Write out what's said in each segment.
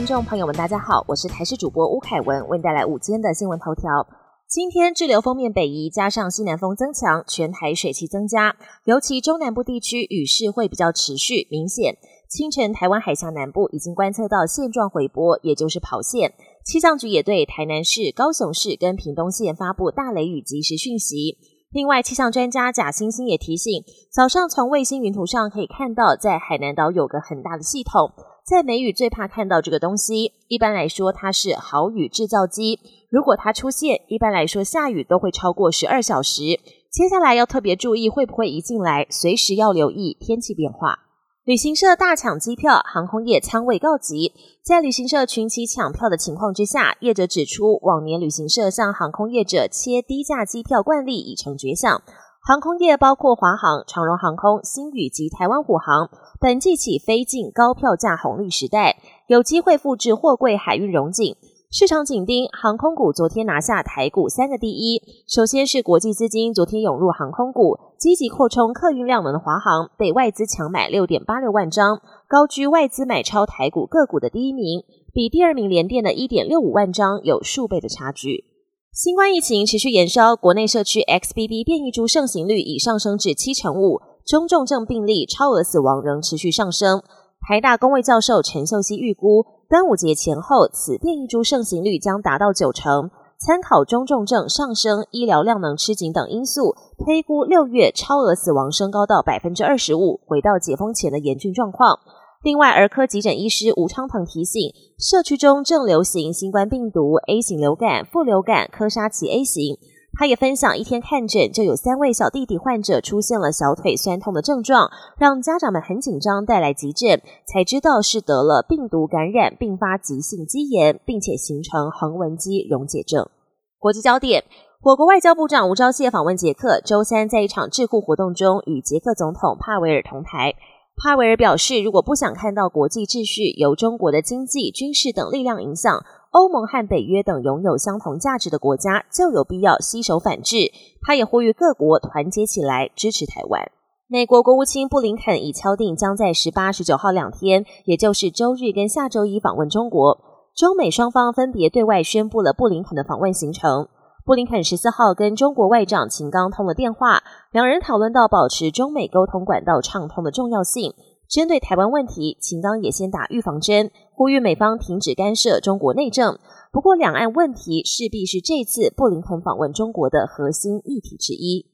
听众朋友们，大家好，我是台视主播吴凯文，为您带来午间的新闻头条。今天滞留锋面北移，加上西南风增强，全台水汽增加，尤其中南部地区雨势会比较持续明显。清晨台湾海峡南部已经观测到线状回波，也就是跑线。气象局也对台南市、高雄市跟屏东县发布大雷雨即时讯息。另外，气象专家贾星星也提醒，早上从卫星云图上可以看到，在海南岛有个很大的系统。在梅雨最怕看到这个东西，一般来说它是豪雨制造机。如果它出现，一般来说下雨都会超过十二小时。接下来要特别注意会不会一进来，随时要留意天气变化。旅行社大抢机票，航空业仓位告急。在旅行社群起抢票的情况之下，业者指出，往年旅行社向航空业者切低价机票惯例已成绝响。航空业包括华航、长荣航空、新宇及台湾虎航，本季起飞进高票价红利时代，有机会复制货柜海运荣景。市场紧盯航空股，昨天拿下台股三个第一。首先是国际资金昨天涌入航空股，积极扩充客运量能的华航被外资强买六点八六万张，高居外资买超台股个股的第一名，比第二名联电的一点六五万张有数倍的差距。新冠疫情持续延烧，国内社区 XBB 变异株盛行率已上升至七成五，中重症病例、超额死亡仍持续上升。台大公卫教授陈秀熙预估，端午节前后此变异株盛行率将达到九成。参考中重症上升、医疗量能吃紧等因素，推估六月超额死亡升高到百分之二十五，回到解封前的严峻状况。另外，儿科急诊医师吴昌鹏提醒，社区中正流行新冠病毒 A 型流感、副流感科沙奇 A 型。他也分享，一天看诊就有三位小弟弟患者出现了小腿酸痛的症状，让家长们很紧张，带来急诊才知道是得了病毒感染，并发急性肌炎，并且形成横纹肌溶解症。国际焦点：我国外交部长吴钊燮访问捷克，周三在一场智库活动中与捷克总统帕维尔同台。帕维尔表示，如果不想看到国际秩序由中国的经济、军事等力量影响，欧盟和北约等拥有相同价值的国家就有必要携手反制。他也呼吁各国团结起来支持台湾。美国国务卿布林肯已敲定将在十八、十九号两天，也就是周日跟下周一访问中国。中美双方分别对外宣布了布林肯的访问行程。布林肯十四号跟中国外长秦刚通了电话，两人讨论到保持中美沟通管道畅通的重要性。针对台湾问题，秦刚也先打预防针，呼吁美方停止干涉中国内政。不过，两岸问题势必是这次布林肯访问中国的核心议题之一。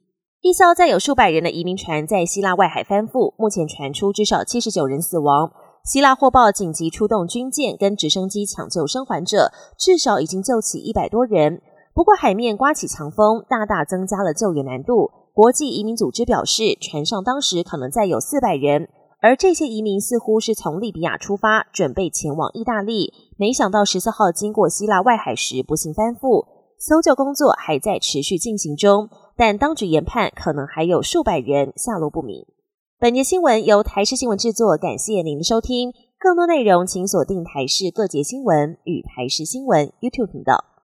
一艘载有数百人的移民船在希腊外海翻覆，目前传出至少七十九人死亡。希腊获报紧急出动军舰跟直升机抢救生还者，至少已经救起一百多人。不过，海面刮起强风，大大增加了救援难度。国际移民组织表示，船上当时可能载有四百人，而这些移民似乎是从利比亚出发，准备前往意大利。没想到十四号经过希腊外海时不幸翻覆，搜救工作还在持续进行中，但当局研判可能还有数百人下落不明。本节新闻由台视新闻制作，感谢您的收听。更多内容请锁定台视各节新闻与台视新闻 YouTube 频道。